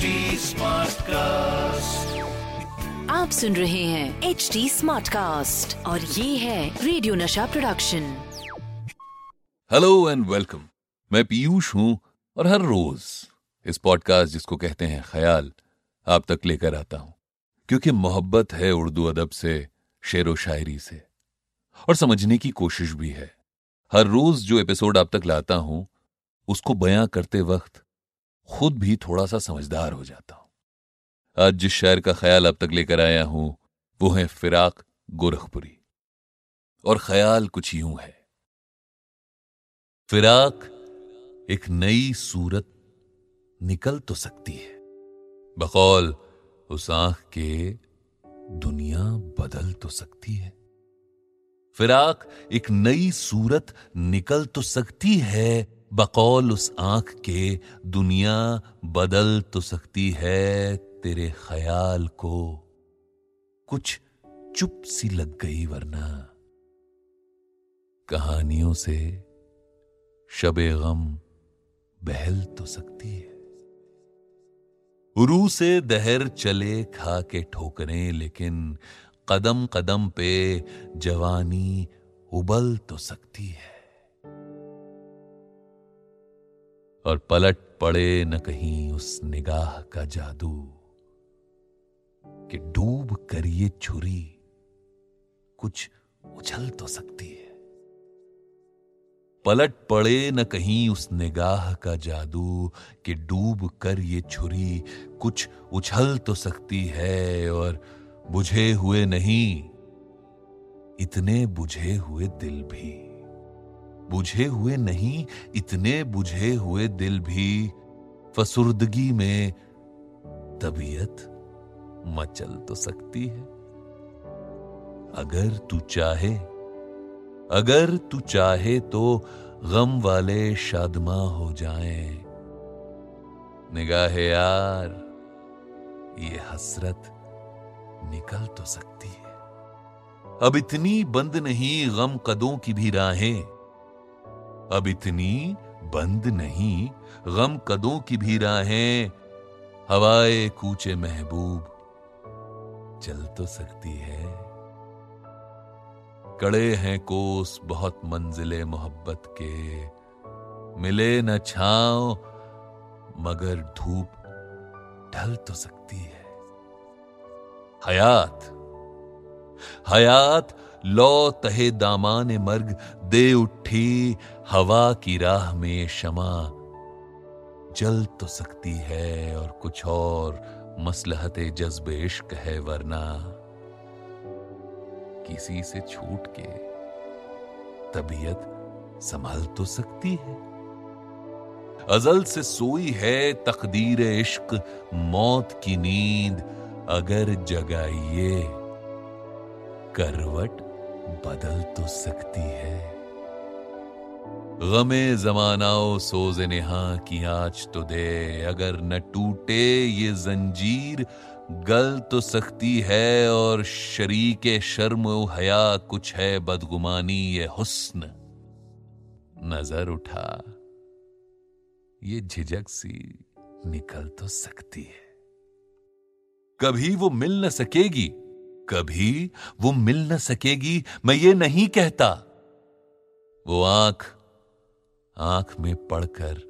Smartcast आप सुन रहे हैं एच डी स्मार्ट कास्ट और ये है radio Nasha production hello and welcome मैं पीयूष हूँ और हर रोज इस पॉडकास्ट जिसको कहते हैं ख्याल आप तक लेकर आता हूँ क्योंकि मोहब्बत है उर्दू अदब से शेर व शायरी से और समझने की कोशिश भी है। हर रोज जो एपिसोड आप तक लाता हूँ उसको बयां करते वक्त खुद भी थोड़ा सा समझदार हो जाता हूँ। आज जिस शायर का ख्याल अब तक लेकर आया हूँ, वो है फिराक गोरखपुरी। और ख्याल कुछ यूँ है। फिराक एक नई सूरत निकल तो सकती है। बकौल उस आँख के दुनिया बदल तो सकती है। फिराक एक नई सूरत निकल तो सकती है। बकौल उस आँख के दुनिया बदल तो सकती है तेरे ख्याल को। कुछ चुप सी लग गई वरना। कहानियों से शबे गम बहल तो सकती है। रू से दहर चले खा के ठोकरें, लेकिन कदम कदम पे जवानी उबल तो सकती है। और पलट पड़े न कहीं उस निगाह का जादू कि डूब कर ये छुरी कुछ उछल तो सकती है। पलट पड़े न कहीं उस निगाह का जादू कि डूब कर ये छुरी कुछ उछल तो सकती है और बुझे हुए नहीं, इतने बुझे हुए दिल भी। बुझे हुए नहीं, इतने बुझे हुए दिल भी। फसुर्दगी में तबीयत मचल तो सकती है। अगर तू चाहे, अगर तू चाहे तो गम वाले शादमा हो जाएँ। निगाह यार, ये हसरत निकल तो सकती है। अब इतनी बंद नहीं गम कदों की भी राहें। अब इतनी बंद नहीं। गम कदों की भी राहें हवाए कूचे महबूब। चल तो सकती है। कड़े हैं कोस बहुत मंजिले मोहब्बत के। मिले न छाओ मगर धूप ढल तो सकती है। हयात हयात लो तहे दामान मर्ग, दे उठी हवा की राह में क्षमा। जल तो सकती है और कुछ और, मसलहत जज्ब इश्क है वरना। किसी से छूट के तबीयत संभल तो सकती है। अजल से सोई है तकदीर इश्क, मौत की नींद अगर जगाइए। करवट बदल तो सकती है। गमे जमानाओ सोज नेहा की आँच तो दे, अगर न टूटे ये जंजीर, गल तो सकती है और शरीक शर्म हया कुछ है बदगुमानी ये हुस्न। नज़र उठा। ये झिझक सी निकल तो सकती है। कभी वो मिल न सकेगी कभी वो मिल न सकेगी, मैं ये नहीं कहता। वो आँख आँख में पड़कर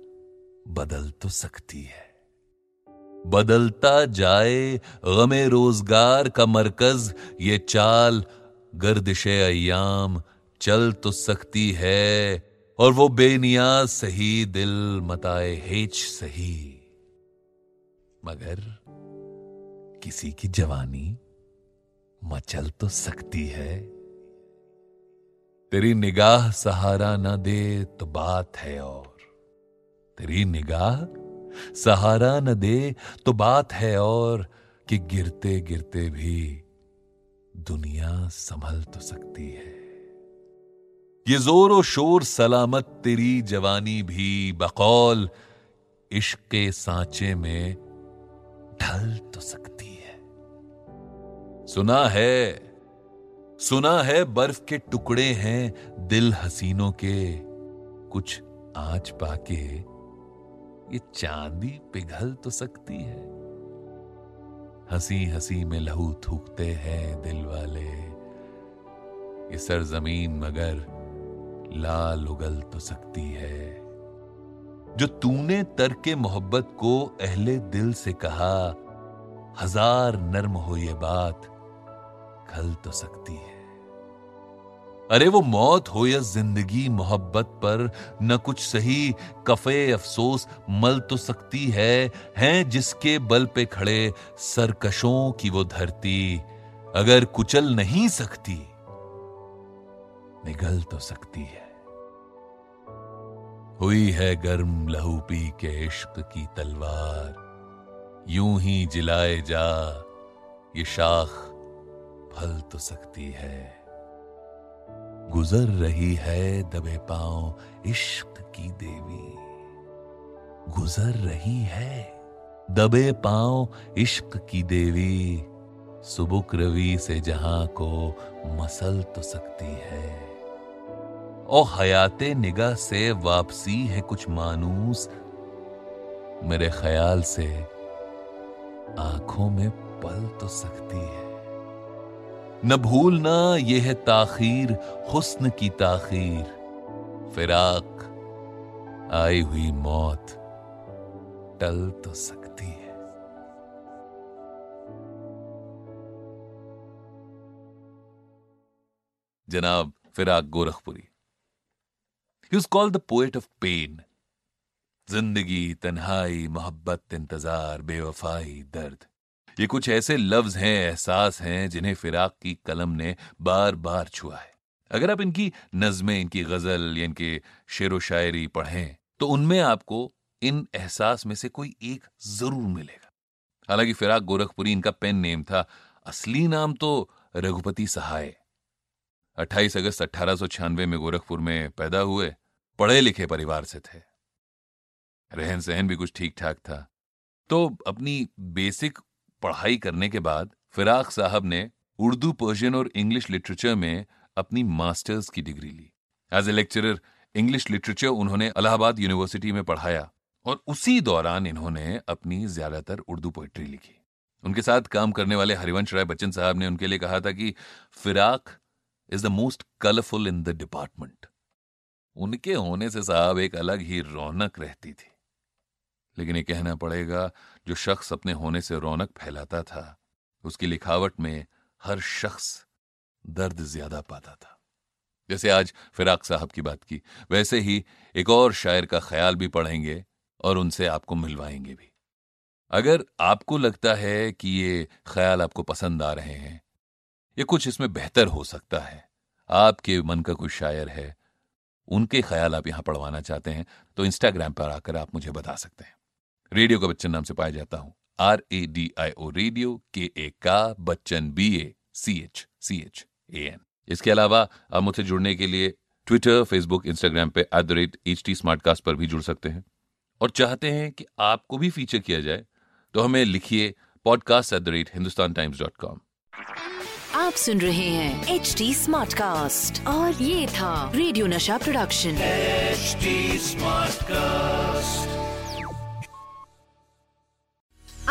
बदल तो सकती है। बदलता जाए गमे रोज़गार का मरकज, ये चाल गर्दिश अयाम चल तो सकती है। और वो बेनियाज सही दिल मताए हेच सही। मगर किसी की जवानी मचल तो सकती है। तेरी निगाह सहारा न दे तो बात है और। तेरी निगाह सहारा न दे तो बात है और कि गिरते गिरते भी दुनिया संभल तो सकती है। ये ज़ोर शोर सलामत तेरी जवानी भी बकौल इश्क के सांचे में ढल तो सकती है सुना है सुना है बर्फ़ के टुकड़े हैं दिल हसीनों के, कुछ आँच पाके। ये चांदी पिघल तो सकती है। हँसी हँसी में लहू थूकते हैं दिल वाले। ये सरजमीन मगर लाल उगल तो सकती है। जो तूने तर के मोहब्बत को अहले दिल से कहा, हज़ार नर्म हो ये बात खल तो सकती है। अरे वो मौत हो या ज़िंदगी मोहब्बत पर न कुछ सही, कफे अफसोस मल तो सकती है, हैं जिसके बल पे खड़े सरकशों की वो धरती, अगर कुचल नहीं सकती, निगल तो सकती है। हुई है गर्म लहू पी के इश्क की तलवार, यूँ ही जिलाए जा ये शाख फल तो सकती है। गुजर रही है दबे पाँव इश्क की देवी। गुजर रही है दबे पाँव इश्क की देवी। सुबुक रवि से जहाँ को मसल तो सकती है। ओ हयाते निगाह से वापसी है कुछ मानूस। मेरे ख्याल से आँखों में पल तो सकती है। न भूलना यह है ताखीर, हुस्न की ताखीर। फिराक, आई हुई मौत, टल तो सकती है। जनाब, Firaq Gorakhpuri. Was called the poet of pain. ज़िंदगी, तन्हाई, मोहब्बत, इंतज़ार, बेवफाई, दर्द। ये कुछ ऐसे लफ्ज हैं, एहसास हैं, जिन्हें फिराक की कलम ने बार बार छुआ है। अगर आप इनकी नज़में, इनकी गज़ल या इनके शेर व शायरी पढ़ें तो उनमें आपको इन एहसास में से कोई एक ज़रूर मिलेगा। हालाँकि फिराक गोरखपुरी इनका पेन नेम था, असली नाम तो रघुपति सहाय। 28 अगस्त अठारह में गोरखपुर में पैदा हुए पढ़े लिखे परिवार से थे। रहन सहन भी कुछ ठीक ठाक था। तो अपनी बेसिक पढ़ाई करने के बाद फिराक साहब ने उर्दू, पर्शियन और इंग्लिश लिटरेचर में अपनी मास्टर्स की degree Lee. As a lecturer English literature उन्होंने इलाहाबाद यूनिवर्सिटी में पढ़ाया और उसी दौरान इन्होंने अपनी ज़्यादातर उर्दू पोइट्री लिखी। उनके साथ काम करने वाले हरिवंश राय बच्चन साहब ने उनके लिए कहा था कि Firaq is the most colourful in the department उनके होने से साहब एक अलग ही रौनक रहती थी। लेकिन ये कहना पड़ेगा, जो शख्स अपने होने से रौनक फैलाता था, उसकी लिखावट में हर शख्स दर्द ज़्यादा पाता था। जैसे आज फिराक साहब की बात की, वैसे ही एक और शायर का ख्याल भी पढ़ेंगे और उनसे आपको मिलवाएँगे भी। अगर आपको लगता है कि ये ख्याल आपको पसंद आ रहे हैं, या कुछ इसमें बेहतर हो सकता है। आपके मन का कोई शायर है, उनके ख्याल आप यहाँ पढ़वाना चाहते हैं तो इंस्टाग्राम पर आकर आप मुझे बता सकते हैं। रेडियो का बच्चन नाम से पाया जाता हूँ। R A D I O radio के ए का Bachchan B A C H C H A N इसके अलावा आप मुझसे जुड़ने के लिए ट्विटर फेसबुक इंस्टाग्राम पे at the rate H T Smartcast पर भी जुड़ सकते हैं। और चाहते हैं कि आपको भी फीचर किया जाए तो हमें लिखिए podcast at the rate Hindustan Times dot com आप सुन रहे हैं एच टी स्मार्ट कास्ट और ये था radio Nasha production. HD Smartcast.